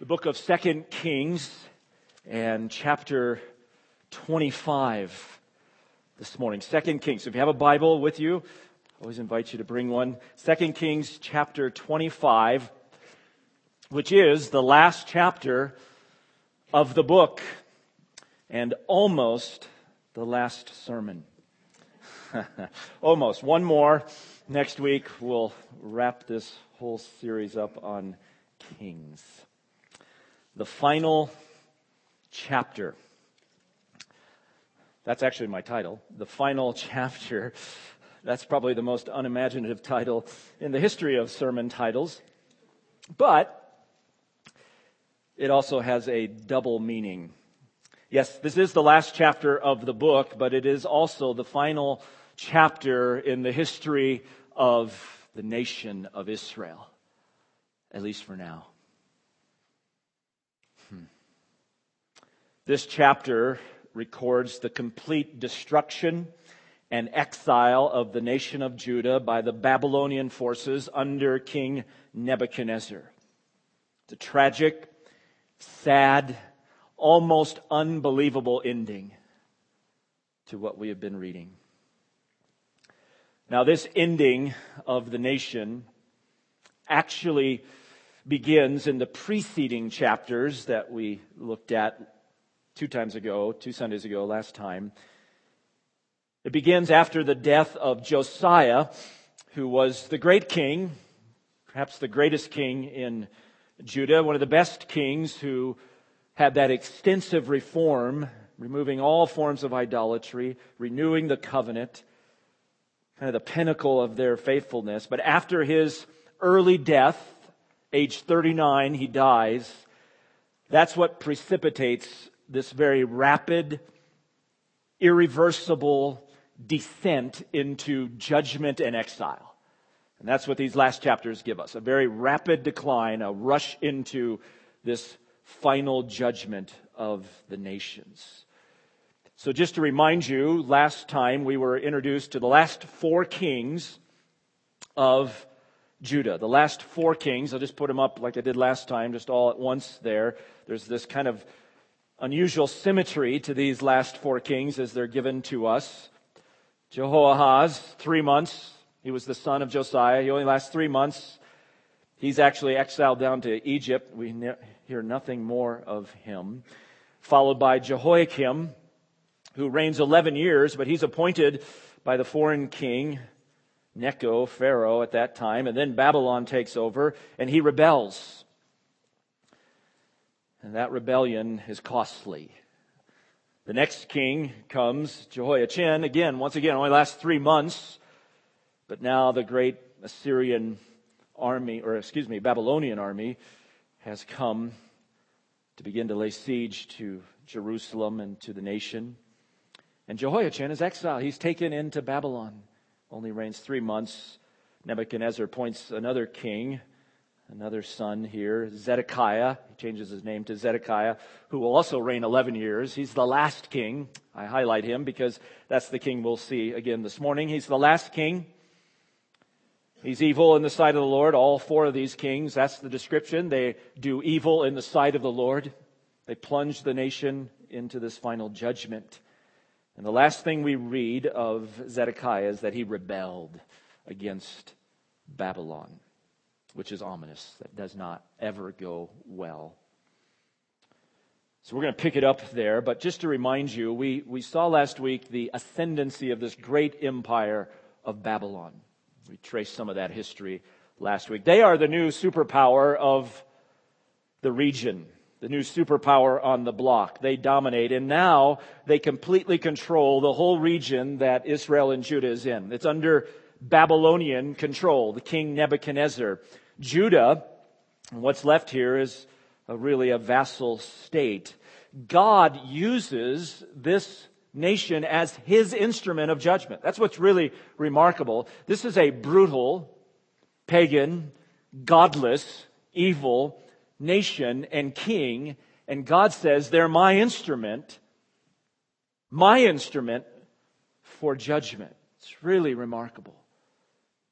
the book of Second Kings and chapter 25 this morning. Second Kings. If you have a Bible with you, I always invite you to bring one. Second Kings chapter 25, which is the last chapter of the book and almost the last sermon. almost. One more. Next week, we'll wrap this whole series up on Kings. The final chapter. That's actually my title. The final chapter. That's probably the most unimaginative title in the history of sermon titles. But it also has a double meaning. Yes, this is the last chapter of the book, but it is also the final chapter in the history of the nation of Israel, at least for now. This chapter records the complete destruction and exile of the nation of Judah by the Babylonian forces under King Nebuchadnezzar. It's a tragic, sad, almost unbelievable ending to what we have been reading. Now, this ending of the nation actually begins in the preceding chapters that we looked at two times ago, two Sundays ago, last time. It begins after the death of Josiah, who was the great king, perhaps the greatest king in Judah, one of the best kings who had that extensive reform, removing all forms of idolatry, renewing the covenant, kind of the pinnacle of their faithfulness. But after his early death, age 39, he dies. That's what precipitates this very rapid, irreversible descent into judgment and exile. And that's what these last chapters give us a very rapid decline, a rush into this final judgment of the nations. So, just to remind you, last time we were introduced to the last four kings of Judah. The last four kings, I'll just put them up like I did last time, just all at once there. There's this kind of unusual symmetry to these last four kings as they're given to us. Jehoahaz, three months. He was the son of Josiah. He only lasts three months. He's actually exiled down to Egypt. We hear nothing more of him. Followed by Jehoiakim, who reigns 11 years, but he's appointed by the foreign king, Necho, Pharaoh at that time, and then Babylon takes over and he rebels. And that rebellion is costly. The next king comes, Jehoiachin, again, once again, only lasts three months, but now the great Assyrian army, or excuse me, Babylonian army has come to begin to lay siege to Jerusalem and to the nation. And Jehoiachin is exiled. He's taken into Babylon. Only reigns three months. Nebuchadnezzar appoints another king, another son here, Zedekiah. He changes his name to Zedekiah, who will also reign 11 years. He's the last king. I highlight him because that's the king we'll see again this morning. He's the last king. He's evil in the sight of the Lord. All four of these kings, that's the description. They do evil in the sight of the Lord. They plunge the nation into this final judgment. And the last thing we read of Zedekiah is that he rebelled against Babylon, which is ominous. That does not ever go well. So we're going to pick it up there, but just to remind you, we, we saw last week the ascendancy of this great empire of Babylon. We traced some of that history last week. They are the new superpower of the region the new superpower on the block. They dominate, and now they completely control the whole region that Israel and Judah is in. It's under Babylonian control, the king Nebuchadnezzar. Judah, what's left here is a, really a vassal state. God uses this nation as his instrument of judgment. That's what's really remarkable. This is a brutal, pagan, godless, evil, nation and king, and God says they're my instrument, my instrument for judgment. It's really remarkable.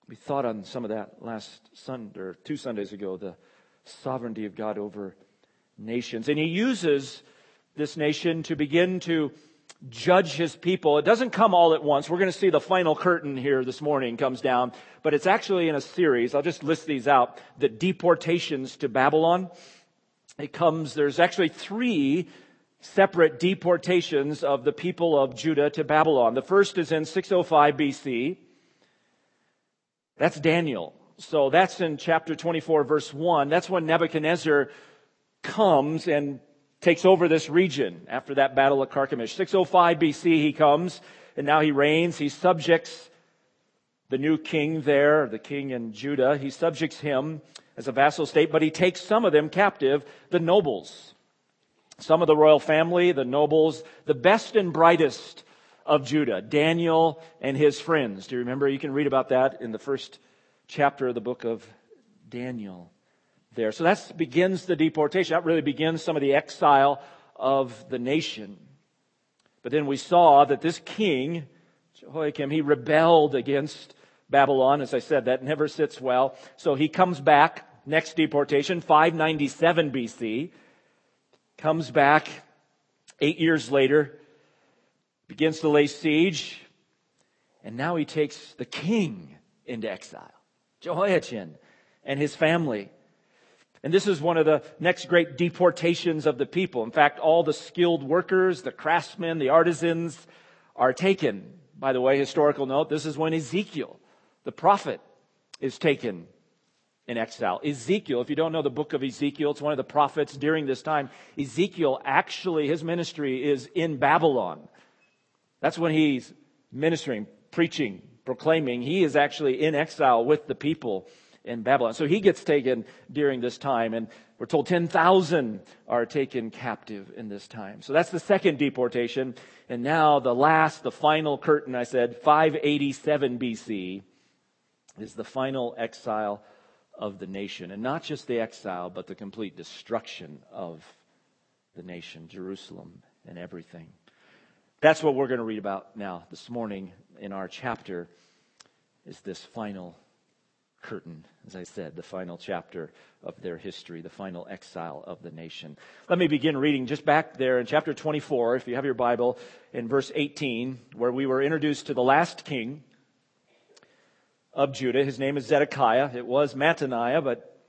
We thought on some of that last Sunday, or two Sundays ago, the sovereignty of God over nations. And he uses this nation to begin to judge his people. It doesn't come all at once. We're going to see the final curtain here this morning comes down, but it's actually in a series. I'll just list these out. The deportations to Babylon. It comes, there's actually three separate deportations of the people of Judah to Babylon. The first is in 605 BC. That's Daniel. So that's in chapter 24 verse 1. That's when Nebuchadnezzar comes and takes over this region after that battle of Carchemish. 605 BC he comes and now he reigns. He subjects the new king there, the king in Judah. He subjects him as a vassal state, but he takes some of them captive, the nobles. Some of the royal family, the nobles, the best and brightest of Judah, Daniel and his friends. Do you remember? You can read about that in the first chapter of the book of Daniel there. So that begins the deportation. That really begins some of the exile of the nation. But then we saw that this king, Jehoiakim, he rebelled against Babylon. As I said, that never sits well. So he comes back, next deportation, 597 BC, comes back eight years later, begins to lay siege, and now he takes the king into exile. Jehoiachin and his family. And this is one of the next great deportations of the people. In fact, all the skilled workers, the craftsmen, the artisans are taken. By the way, historical note, this is when Ezekiel, the prophet, is taken in exile. Ezekiel, if you don't know the book of Ezekiel, it's one of the prophets during this time. Ezekiel actually, his ministry is in Babylon. That's when he's ministering, preaching, proclaiming he is actually in exile with the people in Babylon. So he gets taken during this time, and we're told 10,000 are taken captive in this time. So that's the second deportation. And now the last, the final curtain, I said, 587 BC, is the final exile of the nation. And not just the exile, but the complete destruction of the nation, Jerusalem and everything. That's what we're going to read about now this morning in our chapter is this final curtain, as I said, the final chapter of their history, the final exile of the nation. Let me begin reading just back there in chapter 24, if you have your Bible, in verse 18, where we were introduced to the last king of Judah. His name is Zedekiah. It was Mattaniah, but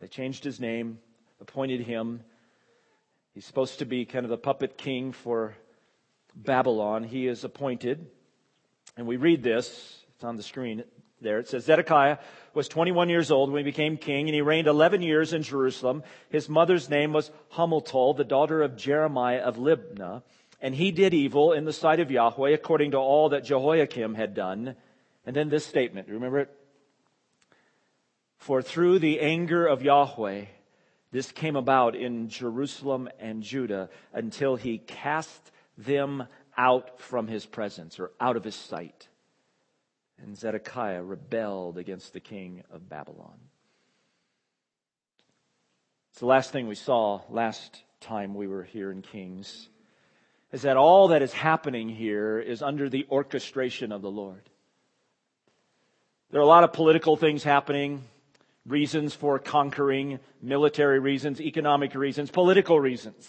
they changed his name, appointed him. He's supposed to be kind of the puppet king for Babylon. He is appointed. And we read this, it's on the screen there. It says Zedekiah was 21 years old when he became king, and he reigned 11 years in Jerusalem. His mother's name was Hamutal, the daughter of Jeremiah of Libnah. And he did evil in the sight of Yahweh according to all that Jehoiakim had done. And then this statement, remember it? For through the anger of Yahweh, this came about in Jerusalem and Judah until he cast them out from his presence or out of his sight. And Zedekiah rebelled against the king of Babylon. It's the last thing we saw last time we were here in Kings is that all that is happening here is under the orchestration of the Lord. There are a lot of political things happening, reasons for conquering, military reasons, economic reasons, political reasons.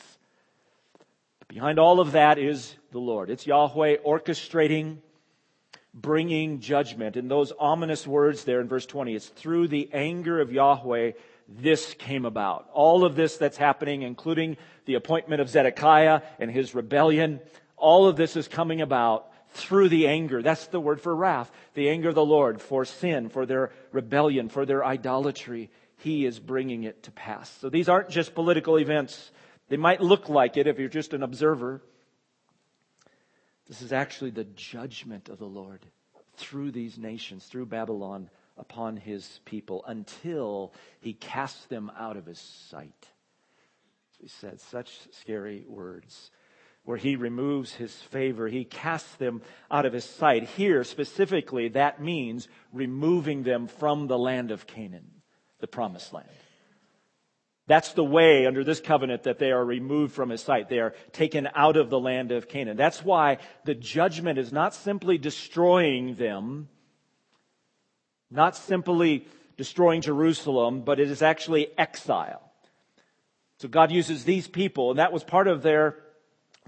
Behind all of that is the Lord. It's Yahweh orchestrating, bringing judgment. And those ominous words there in verse 20, it's through the anger of Yahweh this came about. All of this that's happening, including the appointment of Zedekiah and his rebellion, all of this is coming about through the anger. That's the word for wrath. The anger of the Lord for sin, for their rebellion, for their idolatry. He is bringing it to pass. So these aren't just political events. They might look like it if you're just an observer. This is actually the judgment of the Lord through these nations, through Babylon, upon his people until he casts them out of his sight. He said such scary words where he removes his favor. He casts them out of his sight. Here, specifically, that means removing them from the land of Canaan, the promised land. That's the way under this covenant that they are removed from his sight. They are taken out of the land of Canaan. That's why the judgment is not simply destroying them, not simply destroying Jerusalem, but it is actually exile. So God uses these people, and that was part of their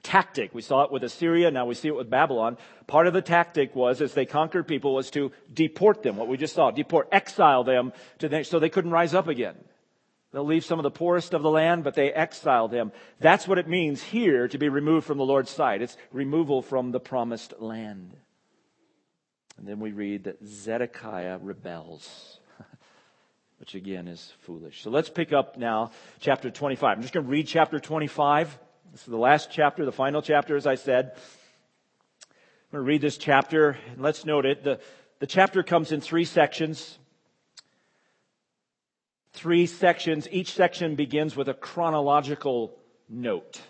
tactic. We saw it with Assyria, now we see it with Babylon. Part of the tactic was, as they conquered people, was to deport them, what we just saw, deport, exile them to the, so they couldn't rise up again. They'll leave some of the poorest of the land, but they exile them. That's what it means here to be removed from the Lord's sight. It's removal from the promised land. And then we read that Zedekiah rebels, which again is foolish. So let's pick up now chapter 25. I'm just going to read chapter 25. This is the last chapter, the final chapter, as I said. I'm going to read this chapter, and let's note it. The, the chapter comes in three sections. Three sections. Each section begins with a chronological note,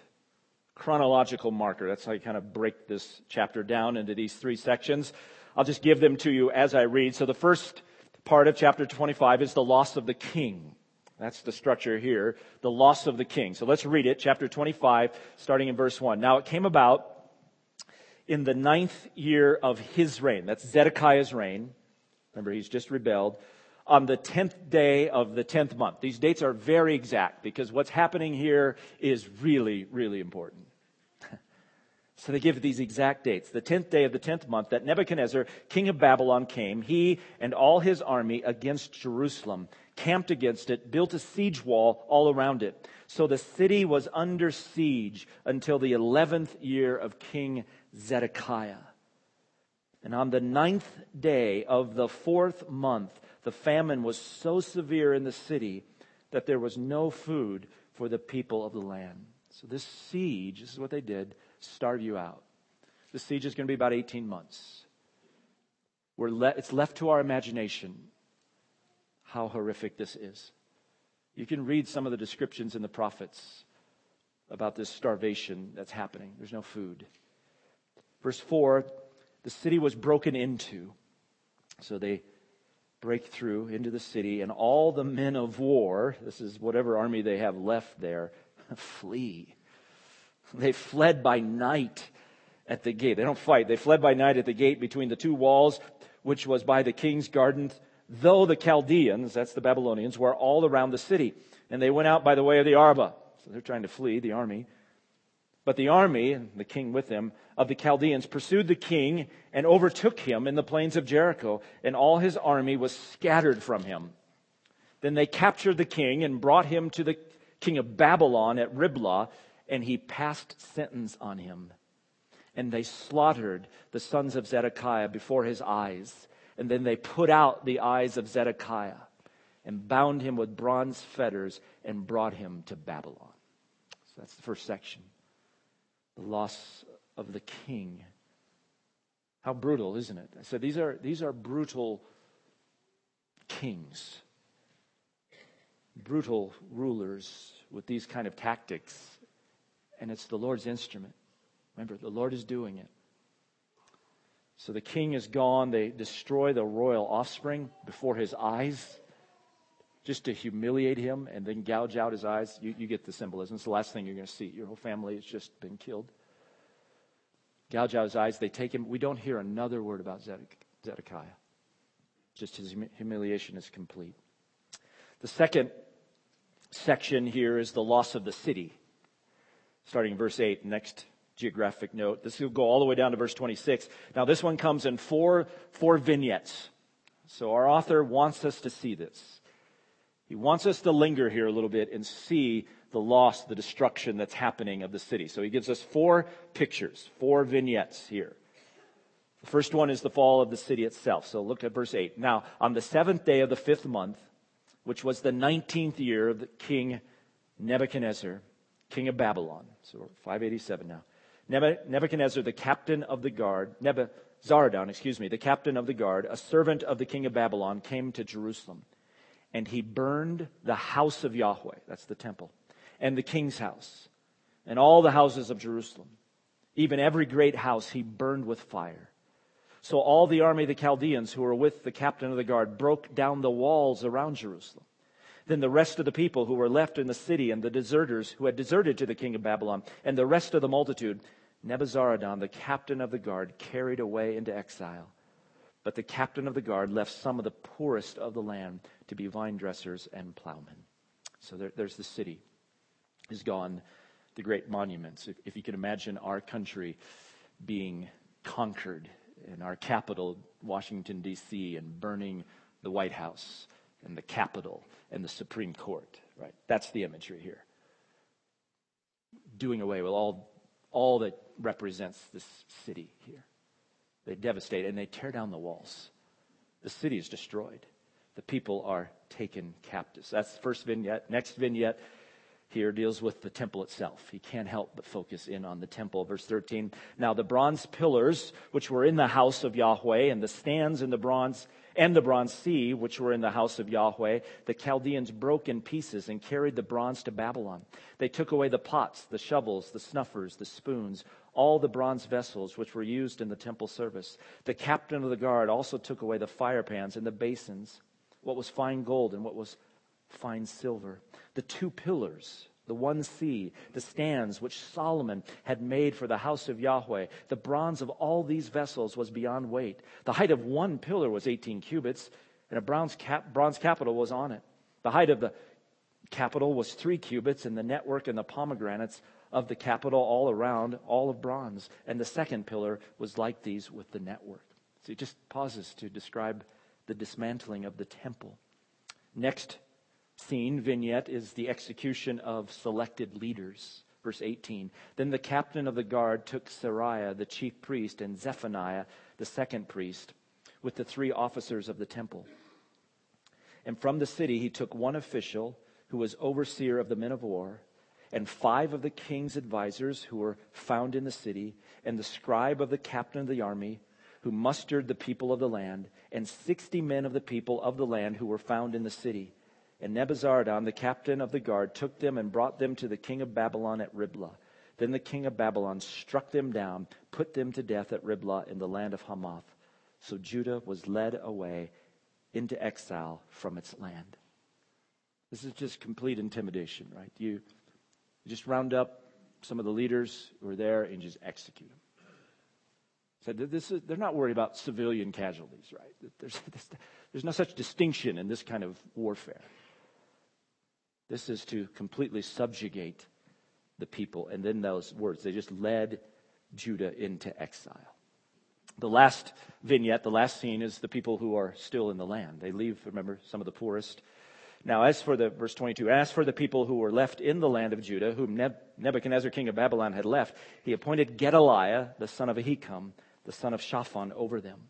chronological marker. That's how you kind of break this chapter down into these three sections. I'll just give them to you as I read. So the first part of chapter 25 is the loss of the king. That's the structure here. The loss of the king. So let's read it, chapter 25, starting in verse 1. Now it came about in the ninth year of his reign. That's Zedekiah's reign. Remember, he's just rebelled. On the tenth day of the tenth month. These dates are very exact because what's happening here is really, really important. So they give these exact dates. The tenth day of the tenth month that Nebuchadnezzar, king of Babylon, came, he and all his army against Jerusalem, camped against it, built a siege wall all around it. So the city was under siege until the eleventh year of King Zedekiah. And on the ninth day of the fourth month, the famine was so severe in the city that there was no food for the people of the land. So this siege, this is what they did starve you out. The siege is going to be about 18 months. We're le- it's left to our imagination how horrific this is. You can read some of the descriptions in the prophets about this starvation that's happening. There's no food. Verse 4 the city was broken into. So they break through into the city, and all the men of war, this is whatever army they have left there, flee. They fled by night at the gate. They don't fight. They fled by night at the gate between the two walls, which was by the king's garden, though the Chaldeans, that's the Babylonians, were all around the city. And they went out by the way of the Arabah. So they're trying to flee, the army. But the army, and the king with them, of the Chaldeans pursued the king and overtook him in the plains of Jericho, and all his army was scattered from him. Then they captured the king and brought him to the king of Babylon at Riblah and he passed sentence on him. And they slaughtered the sons of Zedekiah before his eyes. And then they put out the eyes of Zedekiah and bound him with bronze fetters and brought him to Babylon. So that's the first section. Loss of the king. How brutal, isn't it? I said these are, these are brutal kings, brutal rulers with these kind of tactics and it's the Lord's instrument. Remember, the Lord is doing it. So the king is gone. They destroy the royal offspring before his eyes just to humiliate him and then gouge out his eyes. You, you get the symbolism. It's the last thing you're going to see. Your whole family has just been killed. Gouge out his eyes. They take him. We don't hear another word about Zedekiah. Just his humiliation is complete. The second section here is the loss of the city starting in verse 8, next geographic note. This will go all the way down to verse 26. Now, this one comes in four, four vignettes. So, our author wants us to see this. He wants us to linger here a little bit and see the loss, the destruction that's happening of the city. So, he gives us four pictures, four vignettes here. The first one is the fall of the city itself. So, look at verse 8. Now, on the seventh day of the fifth month, which was the 19th year of king Nebuchadnezzar, king of Babylon. So 587 now. Nebuchadnezzar, the captain of the guard, Nebuzaradan, excuse me, the captain of the guard, a servant of the king of Babylon, came to Jerusalem. And he burned the house of Yahweh, that's the temple, and the king's house, and all the houses of Jerusalem. Even every great house he burned with fire. So all the army of the Chaldeans who were with the captain of the guard broke down the walls around Jerusalem. Then the rest of the people who were left in the city and the deserters who had deserted to the king of Babylon and the rest of the multitude, Nebuzaradan, the captain of the guard, carried away into exile. But the captain of the guard left some of the poorest of the land to be vine dressers and plowmen. So there, there's the city. Is gone. The great monuments. If, if you can imagine our country being conquered and our capital, Washington, D.C., and burning the White House and the Capitol and the Supreme Court, right? That's the imagery here. Doing away with all, all that represents this city here. They devastate and they tear down the walls. The city is destroyed. The people are taken captives. That's the first vignette. Next vignette here deals with the temple itself. He can't help but focus in on the temple. Verse 13. Now the bronze pillars, which were in the house of Yahweh, and the stands in the bronze and the bronze sea, which were in the house of Yahweh, the Chaldeans broke in pieces and carried the bronze to Babylon. They took away the pots, the shovels, the snuffers, the spoons, all the bronze vessels which were used in the temple service. The captain of the guard also took away the fire pans and the basins, what was fine gold and what was fine silver. The two pillars, the one sea, the stands which Solomon had made for the house of Yahweh. The bronze of all these vessels was beyond weight. The height of one pillar was 18 cubits, and a bronze, cap, bronze capital was on it. The height of the capital was three cubits, and the network and the pomegranates of the capital all around, all of bronze. And the second pillar was like these with the network. So he just pauses to describe the dismantling of the temple. Next scene, vignette, is the execution of selected leaders. Verse 18. Then the captain of the guard took Seraiah, the chief priest, and Zephaniah, the second priest, with the three officers of the temple. And from the city he took one official who was overseer of the men of war and five of the king's advisers who were found in the city, and the scribe of the captain of the army who mustered the people of the land, and sixty men of the people of the land who were found in the city. And Nebuzaradan, the captain of the guard, took them and brought them to the king of Babylon at Riblah. Then the king of Babylon struck them down, put them to death at Riblah in the land of Hamath. So Judah was led away into exile from its land. This is just complete intimidation, right? You just round up some of the leaders who are there and just execute them. So this is, they're not worried about civilian casualties, right? There's, there's no such distinction in this kind of warfare. This is to completely subjugate the people. And then those words, they just led Judah into exile. The last vignette, the last scene is the people who are still in the land. They leave, remember, some of the poorest now, as for the, verse 22, as for the people who were left in the land of Judah, whom Nebuchadnezzar, king of Babylon, had left, he appointed Gedaliah, the son of Ahikam, the son of Shaphan, over them.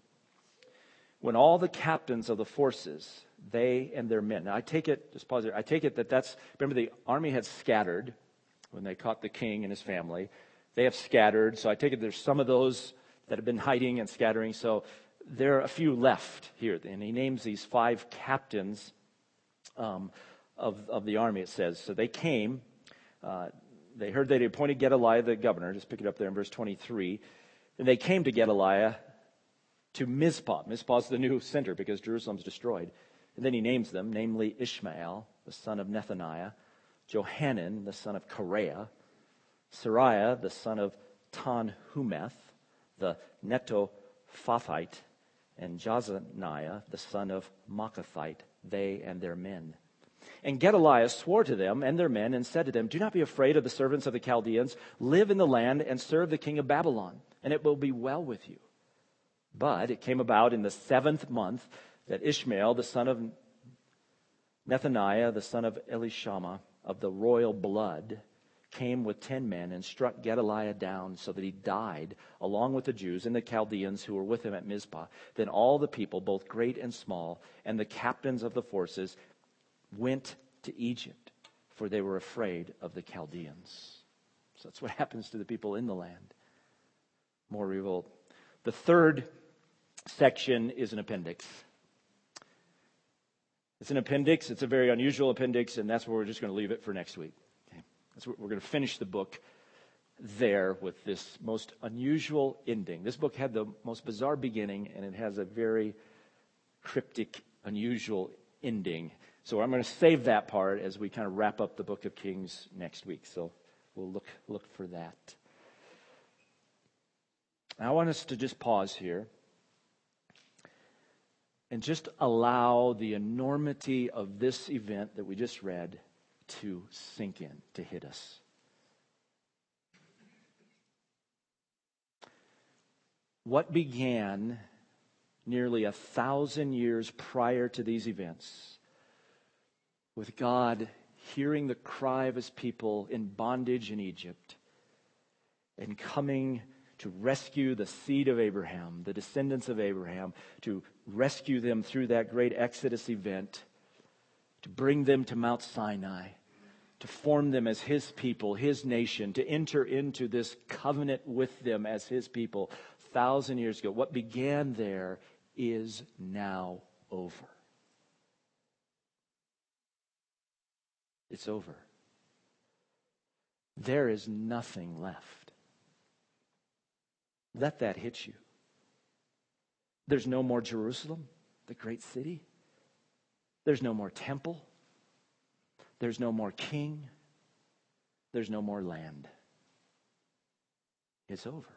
When all the captains of the forces, they and their men, now I take it, just pause there, I take it that that's, remember the army had scattered when they caught the king and his family. They have scattered, so I take it there's some of those that have been hiding and scattering, so there are a few left here. And he names these five captains um, of, of the army, it says. So they came. Uh, they heard he appointed Gedaliah the governor. Just pick it up there in verse 23. And they came to Gedaliah to Mizpah. Mizpah is the new center because Jerusalem's destroyed. And then he names them, namely Ishmael, the son of Nethaniah, Johanan, the son of Kareah, Seraiah, the son of Tanhumeth, the Netophathite, and Jaazaniah, the son of Maacathite, they and their men. And Gedaliah swore to them and their men and said to them, Do not be afraid of the servants of the Chaldeans. Live in the land and serve the king of Babylon, and it will be well with you. But it came about in the seventh month that Ishmael, the son of Nethaniah, the son of Elishama, of the royal blood, came with ten men and struck Gedaliah down so that he died, along with the Jews and the Chaldeans who were with him at Mizpah. Then all the people, both great and small, and the captains of the forces went to Egypt, for they were afraid of the Chaldeans. So that's what happens to the people in the land. More revolt. The third section is an appendix. It's an appendix. It's a very unusual appendix, and that's where we're just going to leave it for next week. So we're going to finish the book there with this most unusual ending. This book had the most bizarre beginning, and it has a very cryptic, unusual ending. So I'm going to save that part as we kind of wrap up the book of Kings next week. So we'll look look for that. I want us to just pause here and just allow the enormity of this event that we just read to sink in, to hit us. What began nearly a thousand years prior to these events with God hearing the cry of his people in bondage in Egypt and coming to rescue the seed of Abraham, the descendants of Abraham, to rescue them through that great Exodus event, to bring them to Mount Sinai, to form them as his people, his nation, to enter into this covenant with them as his people thousand years ago. What began there is now over. It's over. There is nothing left. Let that hit you. There's no more Jerusalem, the great city. There's no more temple. There's no more king. There's no more land. It's over.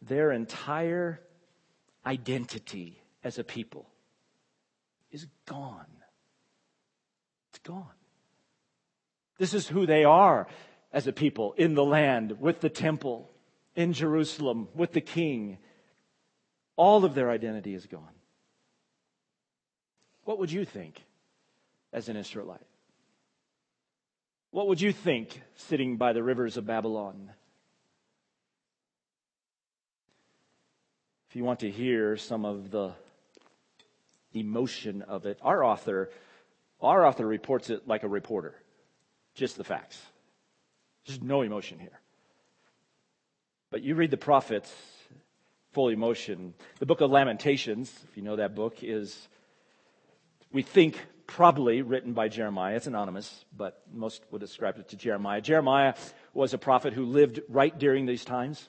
Their entire identity as a people is gone. It's gone. This is who they are as a people in the land, with the temple, in Jerusalem, with the king. All of their identity is gone. What would you think as an Israelite? What would you think sitting by the rivers of Babylon? If you want to hear some of the emotion of it, our author, our author reports it like a reporter. Just the facts. There's no emotion here. But you read the prophets, full emotion. The book of Lamentations, if you know that book, is, we think, probably written by Jeremiah. It's anonymous, but most would ascribe it to Jeremiah. Jeremiah was a prophet who lived right during these times.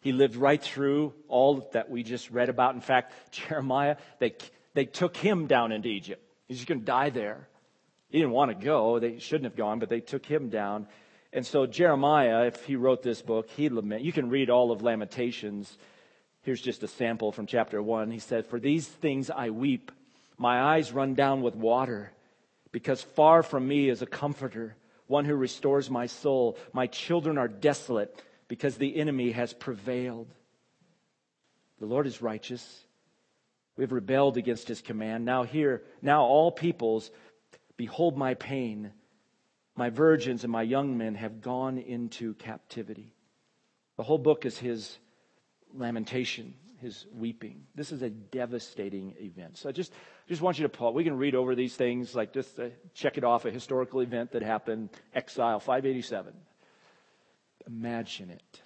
He lived right through all that we just read about. In fact, Jeremiah, they, they took him down into Egypt. He's going to die there. He didn't want to go. They shouldn't have gone, but they took him down. And so Jeremiah, if he wrote this book, he lament. You can read all of Lamentations. Here's just a sample from chapter one. He said, For these things I weep. My eyes run down with water because far from me is a comforter, one who restores my soul. My children are desolate because the enemy has prevailed. The Lord is righteous. We have rebelled against his command. Now here, now all peoples, behold my pain. My virgins and my young men have gone into captivity. The whole book is his lamentation, his weeping. This is a devastating event. So I just, just want you to pause. We can read over these things, like just uh, check it off, a historical event that happened, exile, 587. Imagine it.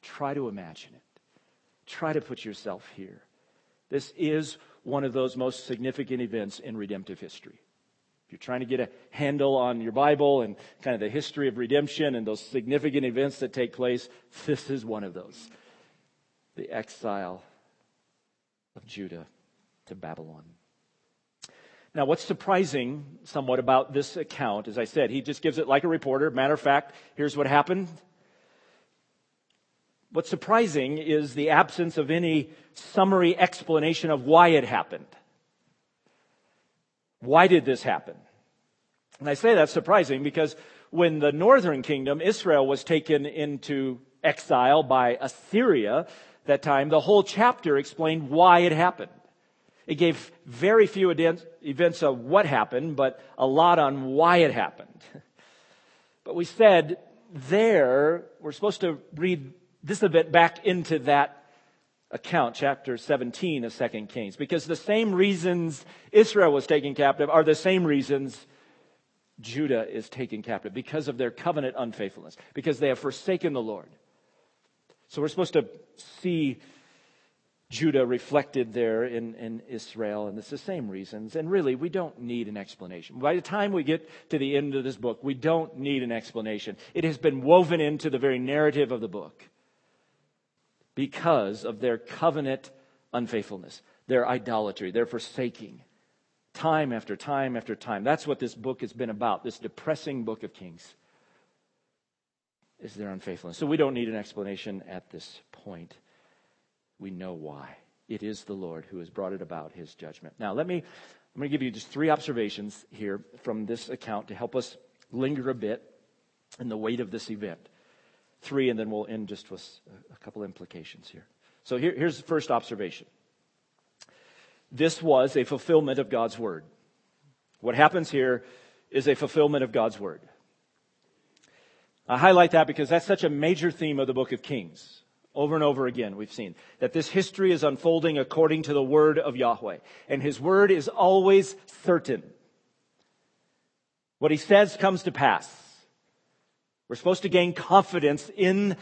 Try to imagine it. Try to put yourself here. This is one of those most significant events in redemptive history. You're trying to get a handle on your Bible and kind of the history of redemption and those significant events that take place, this is one of those. The exile of Judah to Babylon. Now, what's surprising somewhat about this account, as I said, he just gives it like a reporter. Matter of fact, here's what happened. What's surprising is the absence of any summary explanation of why it happened. Why did this happen? And I say that's surprising because when the northern kingdom, Israel, was taken into exile by Assyria that time, the whole chapter explained why it happened. It gave very few events of what happened, but a lot on why it happened. But we said there, we're supposed to read this event back into that account, chapter 17 of 2 Kings, because the same reasons Israel was taken captive are the same reasons Judah is taken captive because of their covenant unfaithfulness, because they have forsaken the Lord. So we're supposed to see Judah reflected there in, in Israel, and it's the same reasons. And really, we don't need an explanation. By the time we get to the end of this book, we don't need an explanation. It has been woven into the very narrative of the book because of their covenant unfaithfulness, their idolatry, their forsaking. Time after time after time. That's what this book has been about, this depressing book of Kings, is their unfaithfulness. So we don't need an explanation at this point. We know why. It is the Lord who has brought it about, his judgment. Now, let me I'm going to give you just three observations here from this account to help us linger a bit in the weight of this event. Three, and then we'll end just with a couple implications here. So here, here's the first observation. This was a fulfillment of God's word. What happens here is a fulfillment of God's word. I highlight that because that's such a major theme of the book of Kings. Over and over again, we've seen that this history is unfolding according to the word of Yahweh. And his word is always certain. What he says comes to pass. We're supposed to gain confidence in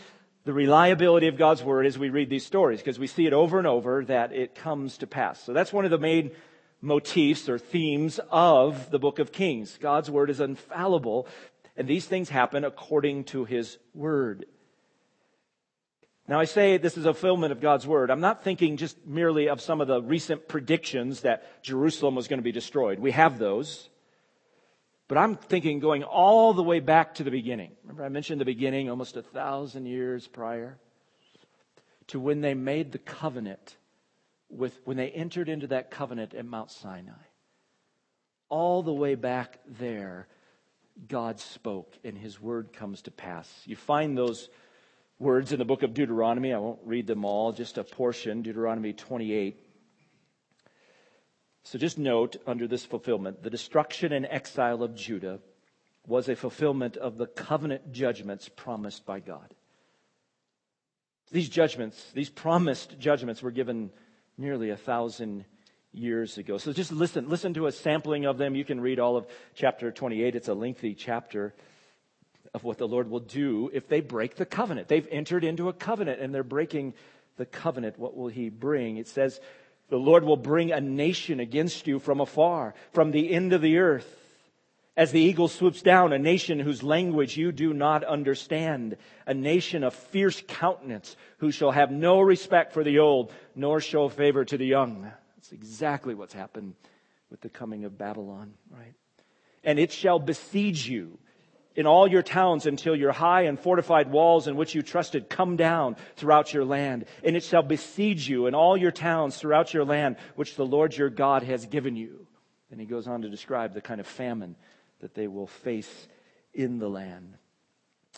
the reliability of God's word as we read these stories because we see it over and over that it comes to pass. So that's one of the main motifs or themes of the book of Kings. God's word is infallible and these things happen according to his word. Now, I say this is a fulfillment of God's word. I'm not thinking just merely of some of the recent predictions that Jerusalem was going to be destroyed. We have those. But I'm thinking going all the way back to the beginning. Remember, I mentioned the beginning almost a thousand years prior to when they made the covenant with, when they entered into that covenant at Mount Sinai. All the way back there, God spoke and his word comes to pass. You find those words in the book of Deuteronomy. I won't read them all, just a portion, Deuteronomy 28. So just note under this fulfillment, the destruction and exile of Judah was a fulfillment of the covenant judgments promised by God. These judgments, these promised judgments were given nearly a thousand years ago. So just listen, listen to a sampling of them. You can read all of chapter 28. It's a lengthy chapter of what the Lord will do if they break the covenant. They've entered into a covenant and they're breaking the covenant. What will he bring? It says, the Lord will bring a nation against you from afar, from the end of the earth. As the eagle swoops down, a nation whose language you do not understand, a nation of fierce countenance who shall have no respect for the old, nor show favor to the young. That's exactly what's happened with the coming of Babylon, right? And it shall besiege you in all your towns until your high and fortified walls in which you trusted come down throughout your land. And it shall besiege you in all your towns throughout your land, which the Lord your God has given you. And he goes on to describe the kind of famine that they will face in the land.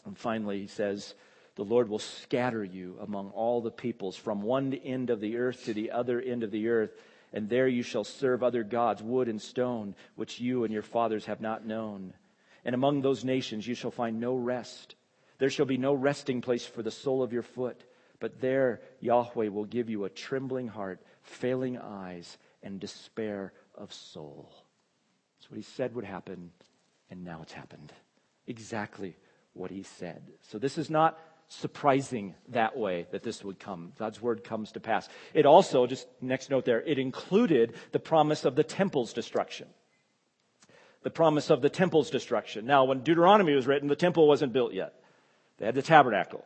And finally, he says, the Lord will scatter you among all the peoples from one end of the earth to the other end of the earth. And there you shall serve other gods, wood and stone, which you and your fathers have not known and among those nations you shall find no rest. There shall be no resting place for the sole of your foot, but there Yahweh will give you a trembling heart, failing eyes, and despair of soul. That's what he said would happen, and now it's happened. Exactly what he said. So this is not surprising that way that this would come. God's word comes to pass. It also, just next note there, it included the promise of the temple's destruction the promise of the temple's destruction. Now, when Deuteronomy was written, the temple wasn't built yet. They had the tabernacle.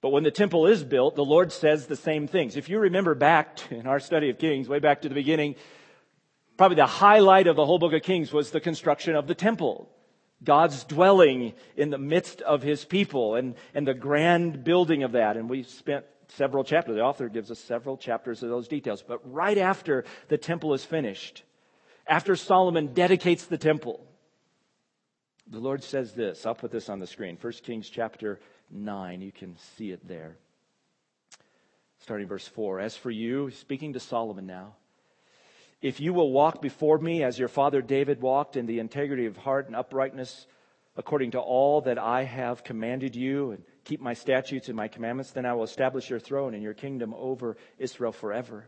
But when the temple is built, the Lord says the same things. If you remember back in our study of Kings, way back to the beginning, probably the highlight of the whole book of Kings was the construction of the temple. God's dwelling in the midst of his people and, and the grand building of that. And we spent several chapters. The author gives us several chapters of those details. But right after the temple is finished, after Solomon dedicates the temple, the Lord says this. I'll put this on the screen. 1 Kings chapter 9. You can see it there. Starting verse 4. As for you, speaking to Solomon now, if you will walk before me as your father David walked in the integrity of heart and uprightness, according to all that I have commanded you, and keep my statutes and my commandments, then I will establish your throne and your kingdom over Israel forever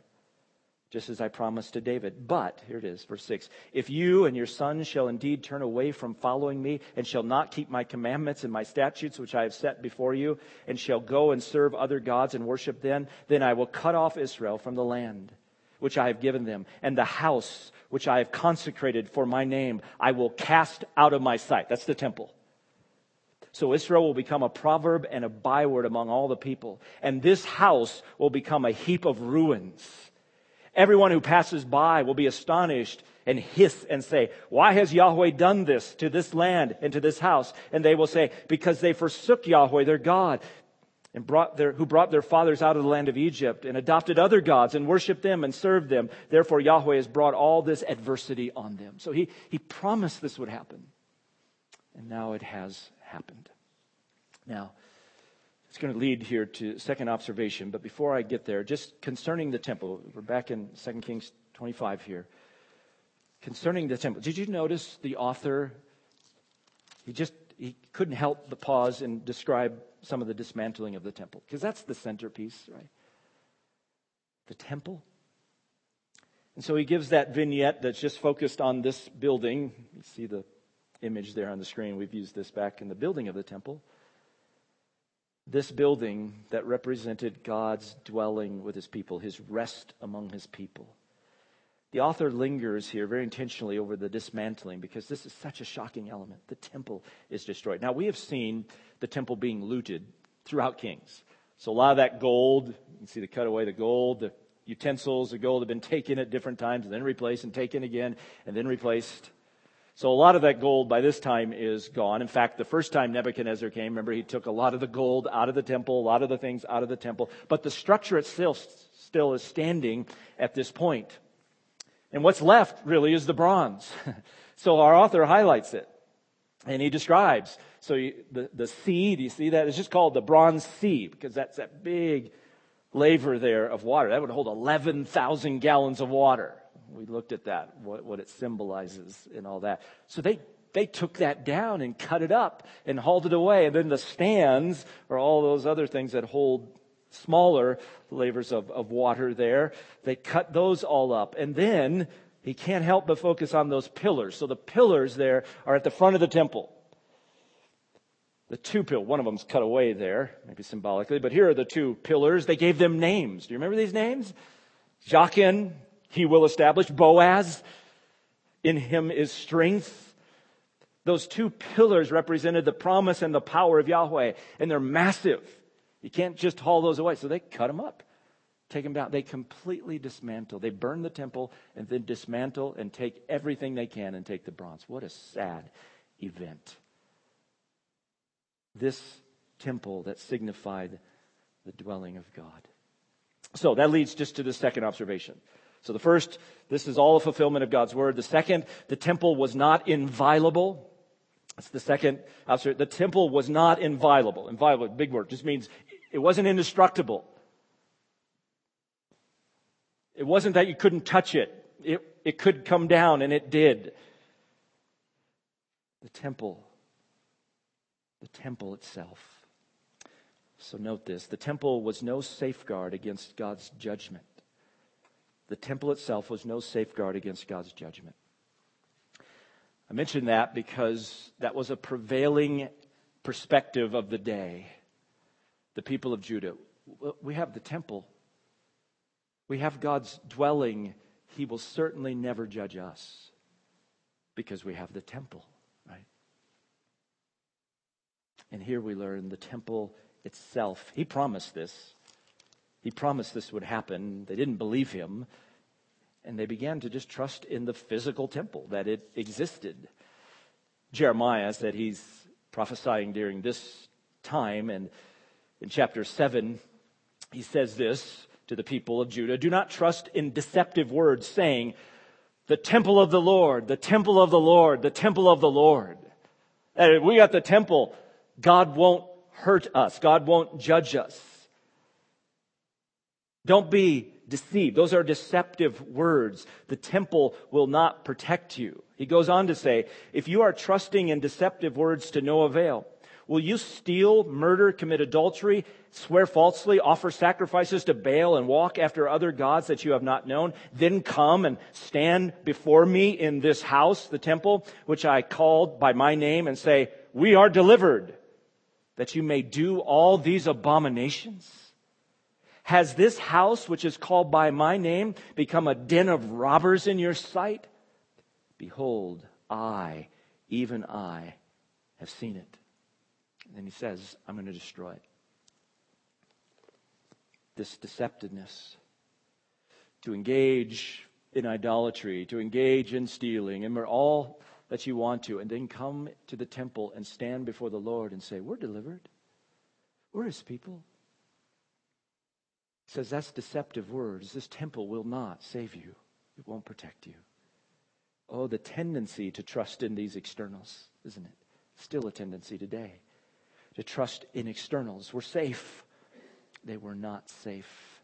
just as I promised to David. But, here it is, verse 6 If you and your sons shall indeed turn away from following me, and shall not keep my commandments and my statutes which I have set before you, and shall go and serve other gods and worship them, then I will cut off Israel from the land which I have given them, and the house which I have consecrated for my name, I will cast out of my sight. That's the temple. So Israel will become a proverb and a byword among all the people. And this house will become a heap of ruins Everyone who passes by will be astonished and hiss and say, Why has Yahweh done this to this land and to this house? And they will say, Because they forsook Yahweh their God and brought their, who brought their fathers out of the land of Egypt and adopted other gods and worshiped them and served them. Therefore, Yahweh has brought all this adversity on them. So he, he promised this would happen. And now it has happened. Now, it's going to lead here to second observation, but before I get there, just concerning the temple, we're back in 2 Kings 25 here. Concerning the temple, did you notice the author? He just he couldn't help but pause and describe some of the dismantling of the temple, because that's the centerpiece, right? The temple. And so he gives that vignette that's just focused on this building. You see the image there on the screen. We've used this back in the building of the temple. This building that represented God's dwelling with his people, his rest among his people. The author lingers here very intentionally over the dismantling because this is such a shocking element. The temple is destroyed. Now, we have seen the temple being looted throughout Kings. So, a lot of that gold, you can see the cutaway, the gold, the utensils, the gold have been taken at different times and then replaced and taken again and then replaced. So, a lot of that gold by this time is gone. In fact, the first time Nebuchadnezzar came, remember, he took a lot of the gold out of the temple, a lot of the things out of the temple, but the structure itself still is standing at this point. And what's left really is the bronze. so our author highlights it and he describes. So you, the, the sea, do you see that? It's just called the bronze sea because that's that big laver there of water. That would hold 11,000 gallons of water. We looked at that, what, what it symbolizes and all that. So they, they took that down and cut it up and hauled it away. And then the stands or all those other things that hold smaller lavers of, of water there. They cut those all up. And then he can't help but focus on those pillars. So the pillars there are at the front of the temple. The two pillars, one of them's cut away there, maybe symbolically, but here are the two pillars. They gave them names. Do you remember these names? Jachin, he will establish. Boaz, in him is strength. Those two pillars represented the promise and the power of Yahweh, and they're massive. You can't just haul those away. So they cut them up, take them down. They completely dismantle. They burn the temple and then dismantle and take everything they can and take the bronze. What a sad event. This temple that signified the dwelling of God. So that leads just to the second observation. So the first, this is all a fulfillment of God's word. The second, the temple was not inviolable. That's the second observation. The temple was not inviolable. Inviolable, big word, just means it wasn't indestructible. It wasn't that you couldn't touch it. It, it could come down, and it did. The temple, the temple itself. So note this the temple was no safeguard against God's judgment. The temple itself was no safeguard against God's judgment. I mention that because that was a prevailing perspective of the day the people of Judah. We have the temple, we have God's dwelling. He will certainly never judge us because we have the temple, right? And here we learn the temple itself. He promised this. He promised this would happen. They didn't believe him. And they began to just trust in the physical temple, that it existed. Jeremiah said he's prophesying during this time, and in chapter 7, he says this to the people of Judah Do not trust in deceptive words, saying, The temple of the Lord, the temple of the Lord, the temple of the Lord. And if we got the temple, God won't hurt us, God won't judge us. Don't be deceived. Those are deceptive words. The temple will not protect you. He goes on to say, if you are trusting in deceptive words to no avail, Will you steal, murder, commit adultery, swear falsely, offer sacrifices to Baal, and walk after other gods that you have not known? Then come and stand before me in this house, the temple, which I called by my name, and say, We are delivered, that you may do all these abominations? Has this house, which is called by my name, become a den of robbers in your sight? Behold, I, even I, have seen it. And then he says, I'm going to destroy it. This deceptiveness to engage in idolatry, to engage in stealing, and we're all that you want to, and then come to the temple and stand before the Lord and say, We're delivered. We're his people. Says that's deceptive words. This temple will not save you. It won't protect you. Oh, the tendency to trust in these externals, isn't it? Still a tendency today to trust in externals. We're safe. They were not safe.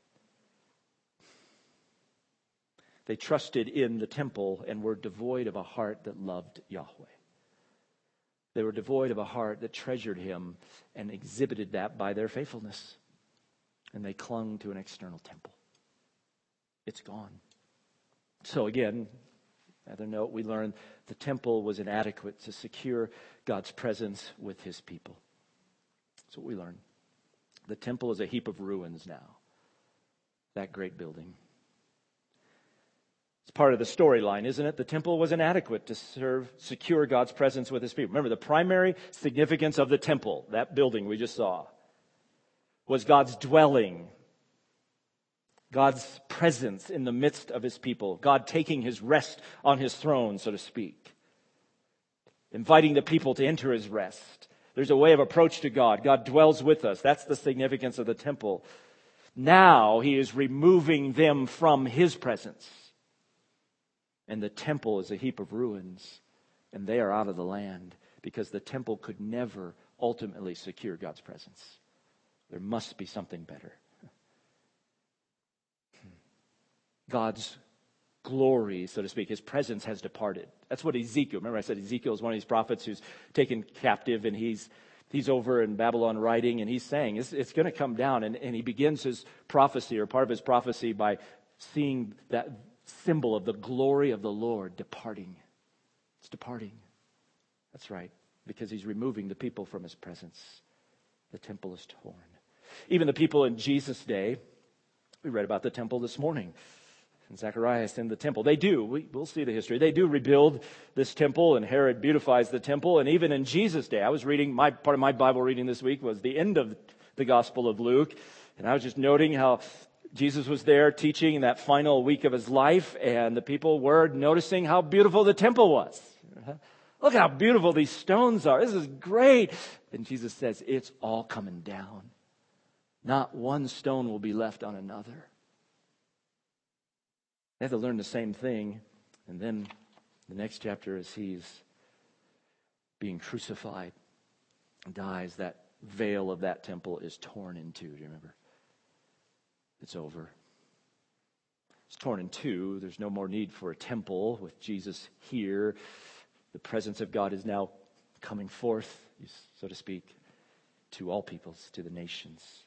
They trusted in the temple and were devoid of a heart that loved Yahweh. They were devoid of a heart that treasured him and exhibited that by their faithfulness. And they clung to an external temple. It's gone. So, again, another note we learn the temple was inadequate to secure God's presence with his people. That's what we learn. The temple is a heap of ruins now. That great building. It's part of the storyline, isn't it? The temple was inadequate to serve, secure God's presence with his people. Remember, the primary significance of the temple, that building we just saw, was God's dwelling, God's presence in the midst of his people, God taking his rest on his throne, so to speak, inviting the people to enter his rest. There's a way of approach to God. God dwells with us. That's the significance of the temple. Now he is removing them from his presence and the temple is a heap of ruins, and they are out of the land because the temple could never ultimately secure God's presence. There must be something better. God's glory, so to speak, his presence has departed. That's what Ezekiel, remember I said Ezekiel is one of these prophets who's taken captive and he's he's over in Babylon writing and he's saying it's, it's going to come down and, and he begins his prophecy or part of his prophecy by seeing that symbol of the glory of the Lord departing. It's departing. That's right, because he's removing the people from his presence. The temple is torn. Even the people in Jesus' day, we read about the temple this morning. And Zacharias in the temple. They do, we, will see the history. They do rebuild this temple, and Herod beautifies the temple. And even in Jesus' day, I was reading, my part of my Bible reading this week was the end of the Gospel of Luke. And I was just noting how Jesus was there teaching in that final week of his life, and the people were noticing how beautiful the temple was. Uh-huh. Look how beautiful these stones are. This is great. And Jesus says, It's all coming down. Not one stone will be left on another. They have to learn the same thing. And then the next chapter, as he's being crucified, dies, that veil of that temple is torn in two. Do you remember? It's over. It's torn in two. There's no more need for a temple with Jesus here. The presence of God is now coming forth, so to speak, to all peoples, to the nations.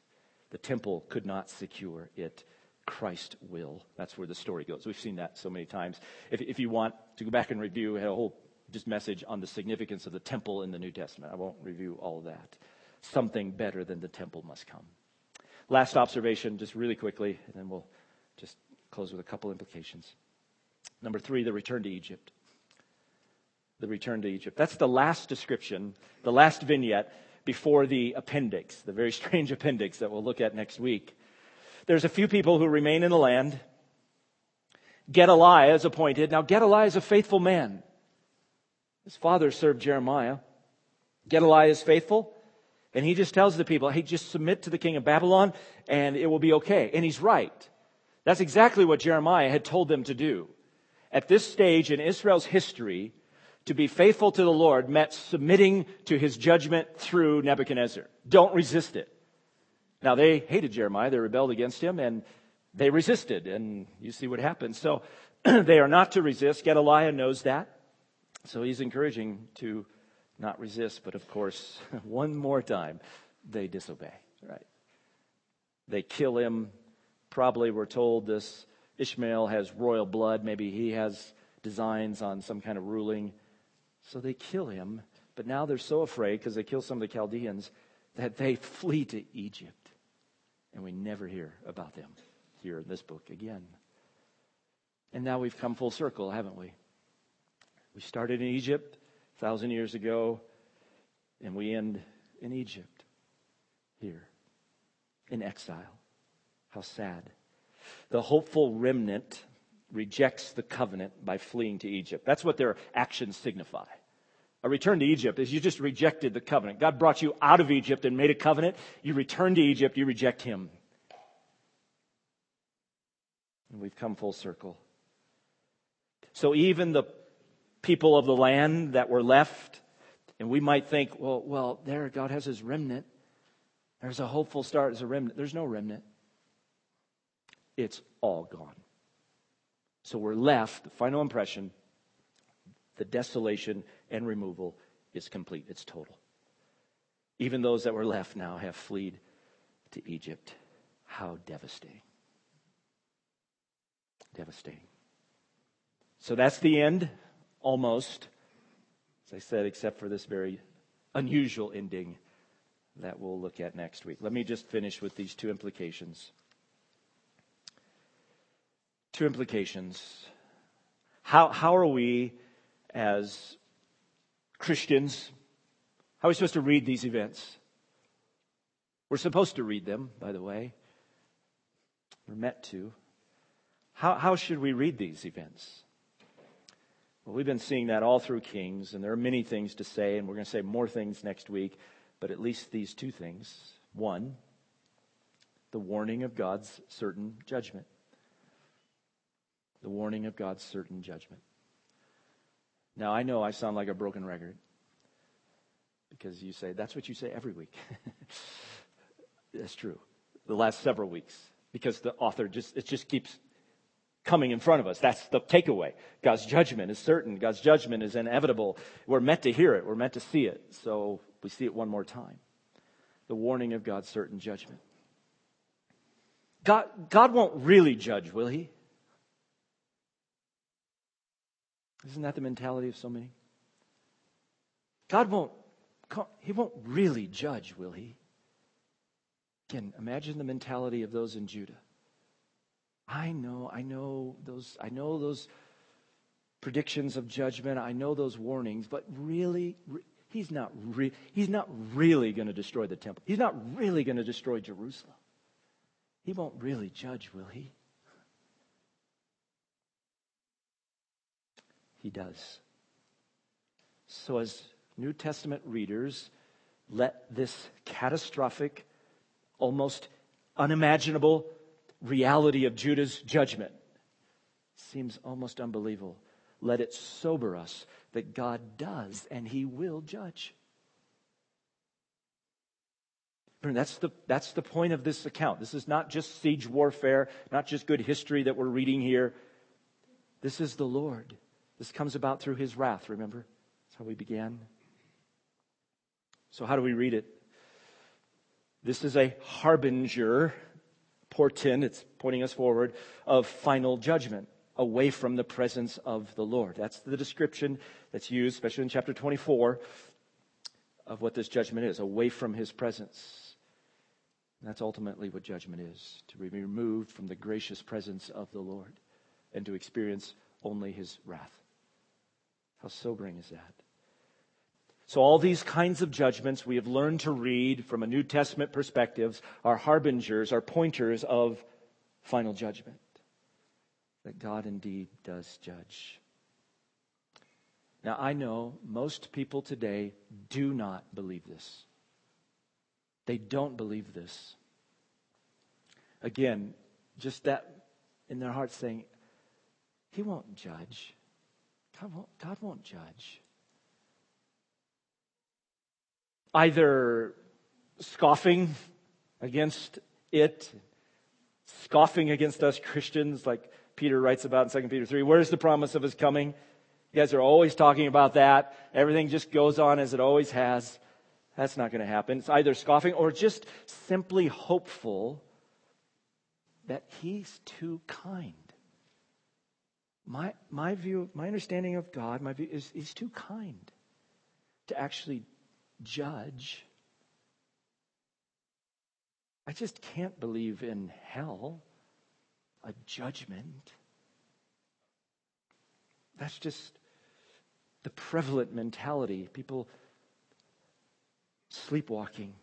The temple could not secure it. Christ will. That's where the story goes. We've seen that so many times. If, if you want to go back and review, had a whole just message on the significance of the temple in the New Testament. I won't review all of that. Something better than the temple must come. Last observation, just really quickly, and then we'll just close with a couple implications. Number three, the return to Egypt. The return to Egypt. That's the last description, the last vignette before the appendix, the very strange appendix that we'll look at next week. There's a few people who remain in the land. Gedaliah is appointed. Now, Gedaliah is a faithful man. His father served Jeremiah. Gedaliah is faithful. And he just tells the people, hey, just submit to the king of Babylon and it will be okay. And he's right. That's exactly what Jeremiah had told them to do. At this stage in Israel's history, to be faithful to the Lord meant submitting to his judgment through Nebuchadnezzar. Don't resist it. Now they hated Jeremiah, they rebelled against him, and they resisted, and you see what happened. So they are not to resist. Gedaliah knows that. So he's encouraging to not resist, but of course, one more time, they disobey, right? They kill him. Probably we're told this Ishmael has royal blood. Maybe he has designs on some kind of ruling. So they kill him. But now they're so afraid because they kill some of the Chaldeans that they flee to Egypt. And we never hear about them here in this book again. And now we've come full circle, haven't we? We started in Egypt a thousand years ago, and we end in Egypt, here, in exile. How sad. The hopeful remnant rejects the covenant by fleeing to Egypt. That's what their actions signify. A return to Egypt is you just rejected the covenant. God brought you out of Egypt and made a covenant. You return to Egypt, you reject Him. And we've come full circle. So even the people of the land that were left, and we might think, well, well, there God has his remnant. There's a hopeful start as a remnant. There's no remnant. It's all gone. So we're left, the final impression, the desolation and removal is complete. It's total. Even those that were left now have fled to Egypt. How devastating. Devastating. So that's the end, almost. As I said, except for this very unusual ending that we'll look at next week. Let me just finish with these two implications. Two implications. How, how are we as Christians, how are we supposed to read these events? We're supposed to read them, by the way. We're meant to. How, how should we read these events? Well, we've been seeing that all through Kings, and there are many things to say, and we're going to say more things next week, but at least these two things. One, the warning of God's certain judgment. The warning of God's certain judgment. Now, I know I sound like a broken record because you say, that's what you say every week. that's true. The last several weeks, because the author just, it just keeps coming in front of us. That's the takeaway. God's judgment is certain. God's judgment is inevitable. We're meant to hear it. We're meant to see it. So we see it one more time. The warning of God's certain judgment. God, God won't really judge, will he? Isn't that the mentality of so many? God won't, he won't really judge, will he? Again, imagine the mentality of those in Judah. I know, I know those, I know those predictions of judgment. I know those warnings, but really, he's not, re- he's not really going to destroy the temple. He's not really going to destroy Jerusalem. He won't really judge, will he? He does. So, as New Testament readers, let this catastrophic, almost unimaginable reality of Judah's judgment seems almost unbelievable. Let it sober us that God does and He will judge. That's the, that's the point of this account. This is not just siege warfare, not just good history that we're reading here. This is the Lord. This comes about through his wrath, remember? That's how we began. So, how do we read it? This is a harbinger, portent, it's pointing us forward, of final judgment away from the presence of the Lord. That's the description that's used, especially in chapter 24, of what this judgment is away from his presence. That's ultimately what judgment is to be removed from the gracious presence of the Lord and to experience only his wrath. How sobering is that? So, all these kinds of judgments we have learned to read from a New Testament perspective are harbingers, are pointers of final judgment. That God indeed does judge. Now, I know most people today do not believe this. They don't believe this. Again, just that in their hearts saying, He won't judge. God won't, judge. Either scoffing against it, scoffing against us Christians, like Peter writes about in 2 Peter 3. Where's the promise of his coming? You guys are always talking about that. Everything just goes on as it always has. That's not going to happen. It's either scoffing or just simply hopeful that he's too kind. My, my view, my understanding of God, my view is he's too kind to actually judge. I just can't believe in hell, a judgment. That's just the prevalent mentality. People sleepwalking,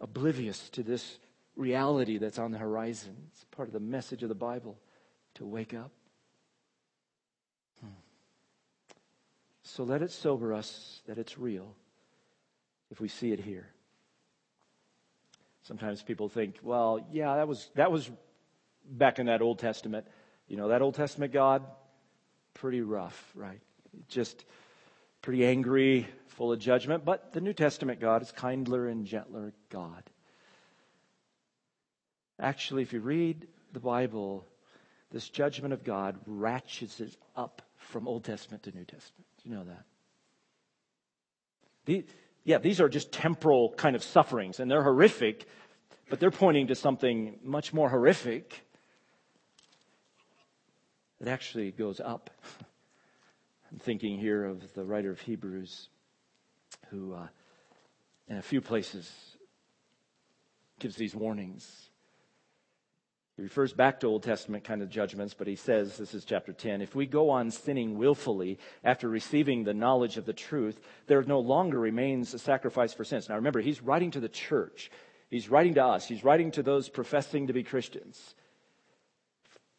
oblivious to this reality that's on the horizon. It's part of the message of the Bible to wake up. So let it sober us that it's real if we see it here. Sometimes people think, well, yeah, that was, that was back in that Old Testament. You know, that Old Testament God, pretty rough, right? Just pretty angry, full of judgment. But the New Testament God is kinder and gentler God. Actually, if you read the Bible, this judgment of God ratchets it up from Old Testament to New Testament. You know that? The, yeah, these are just temporal kind of sufferings, and they're horrific, but they're pointing to something much more horrific that actually goes up. I'm thinking here of the writer of Hebrews, who, uh, in a few places, gives these warnings. He refers back to Old Testament kind of judgments, but he says, this is chapter 10, if we go on sinning willfully after receiving the knowledge of the truth, there no longer remains a sacrifice for sins. Now remember, he's writing to the church. He's writing to us. He's writing to those professing to be Christians.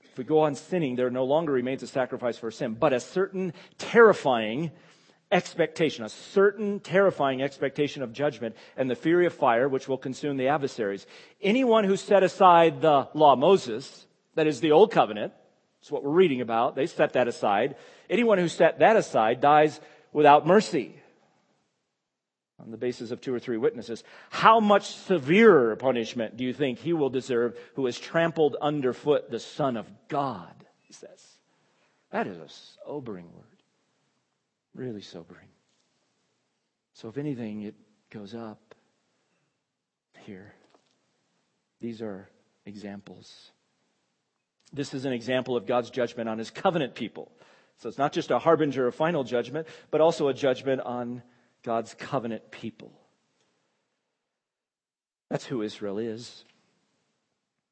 If we go on sinning, there no longer remains a sacrifice for sin, but a certain terrifying expectation, a certain terrifying expectation of judgment and the fury of fire which will consume the adversaries. Anyone who set aside the law of Moses, that is the old covenant, that's what we're reading about, they set that aside. Anyone who set that aside dies without mercy on the basis of two or three witnesses. How much severer punishment do you think he will deserve who has trampled underfoot the Son of God? He says. That is a sobering word. Really sobering. So, if anything, it goes up here. These are examples. This is an example of God's judgment on his covenant people. So, it's not just a harbinger of final judgment, but also a judgment on God's covenant people. That's who Israel is.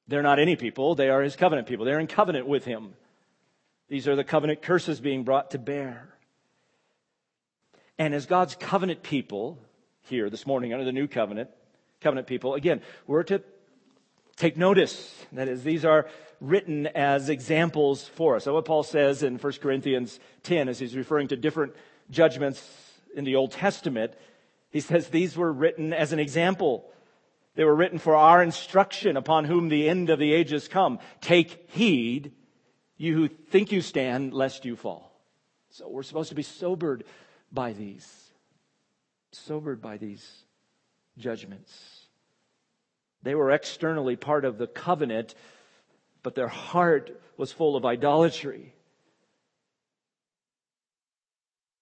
They're not any people, they are his covenant people. They're in covenant with him. These are the covenant curses being brought to bear. And as God's covenant people here this morning under the new covenant, covenant people, again, we're to take notice. That is, these are written as examples for us. So what Paul says in 1 Corinthians 10 as he's referring to different judgments in the Old Testament, he says these were written as an example. They were written for our instruction upon whom the end of the ages come. Take heed, you who think you stand, lest you fall. So we're supposed to be sobered by these, sobered by these judgments. They were externally part of the covenant, but their heart was full of idolatry.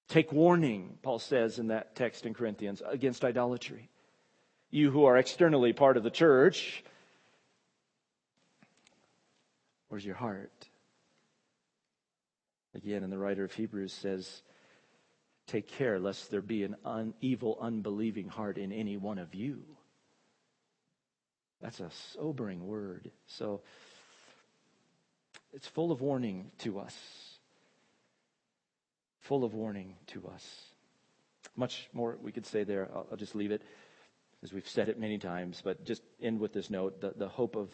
Take warning, Paul says in that text in Corinthians, against idolatry. You who are externally part of the church, where's your heart? Again, and the writer of Hebrews says, Take care lest there be an un, evil, unbelieving heart in any one of you. That's a sobering word. So it's full of warning to us. Full of warning to us. Much more we could say there. I'll, I'll just leave it as we've said it many times, but just end with this note the, the hope of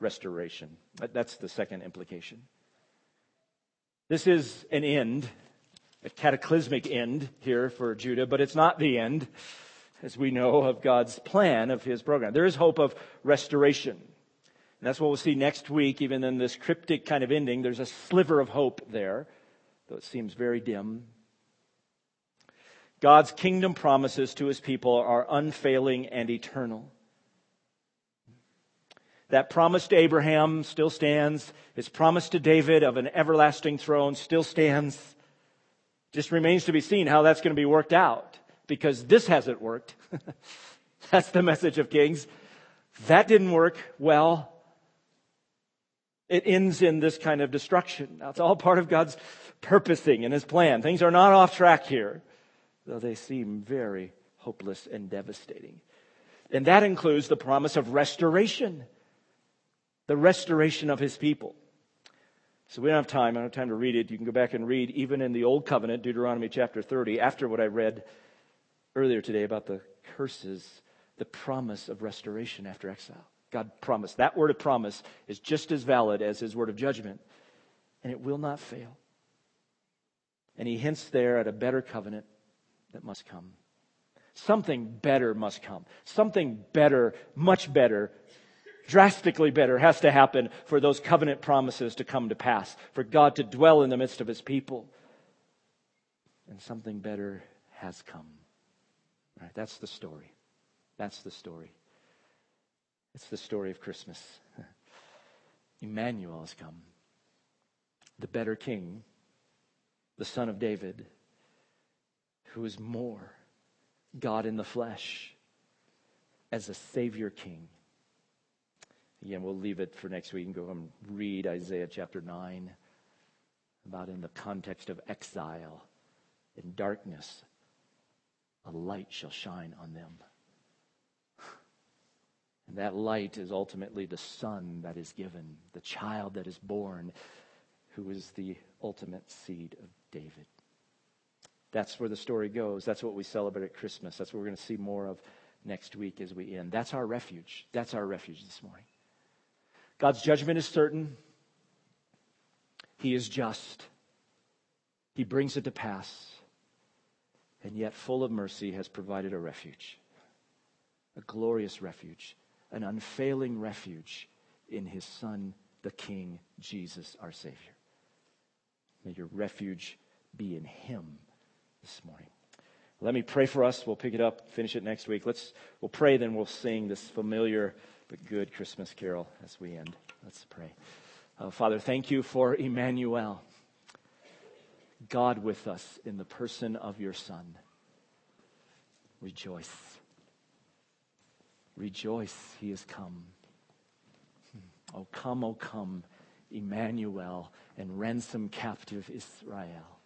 restoration. That's the second implication. This is an end a cataclysmic end here for Judah, but it's not the end, as we know, of God's plan of his program. There is hope of restoration. And that's what we'll see next week, even in this cryptic kind of ending. There's a sliver of hope there, though it seems very dim. God's kingdom promises to his people are unfailing and eternal. That promise to Abraham still stands. His promise to David of an everlasting throne still stands. Just remains to be seen how that's going to be worked out because this hasn't worked. that's the message of Kings. That didn't work well. It ends in this kind of destruction. Now, it's all part of God's purposing and His plan. Things are not off track here, though they seem very hopeless and devastating. And that includes the promise of restoration, the restoration of His people. So we don't have time. I don't have time to read it. You can go back and read, even in the Old Covenant, Deuteronomy chapter 30, after what I read earlier today about the curses, the promise of restoration after exile. God promised. That word of promise is just as valid as his word of judgment, and it will not fail. And he hints there at a better covenant that must come. Something better must come. Something better, much better, drastically better has to happen for those covenant promises to come to pass, for God to dwell in the midst of his people. And something better has come. Right? That's the story. That's the story. It's the story of Christmas. Emmanuel has come. The better king, the son of David, who is more God in the flesh as a Savior King. Again, we'll leave it for next week and go and read Isaiah chapter 9 about in the context of exile in darkness, a light shall shine on them. And that light is ultimately the son that is given, the child that is born, who is the ultimate seed of David. That's where the story goes. That's what we celebrate at Christmas. That's what we're going to see more of next week as we end. That's our refuge. That's our refuge this morning. God's judgment is certain. He is just. He brings it to pass. And yet, full of mercy, has provided a refuge, a glorious refuge, an unfailing refuge in his Son, the King, Jesus, our Savior. May your refuge be in him this morning. Let me pray for us. We'll pick it up, finish it next week. Let's we'll pray, then we'll sing this familiar but good Christmas carol as we end. Let's pray. Uh, Father, thank you for Emmanuel, God with us in the person of your Son. Rejoice. Rejoice, he has come. Hmm. Oh, come, oh, come, Emmanuel, and ransom captive Israel.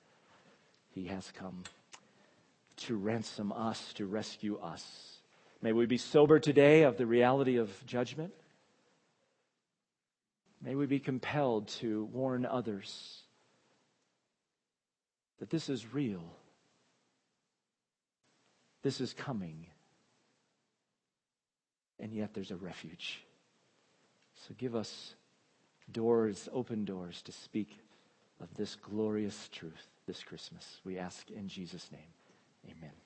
He has come to ransom us, to rescue us. May we be sober today of the reality of judgment. May we be compelled to warn others that this is real. This is coming. And yet there's a refuge. So give us doors, open doors to speak of this glorious truth this Christmas. We ask in Jesus' name. Amen.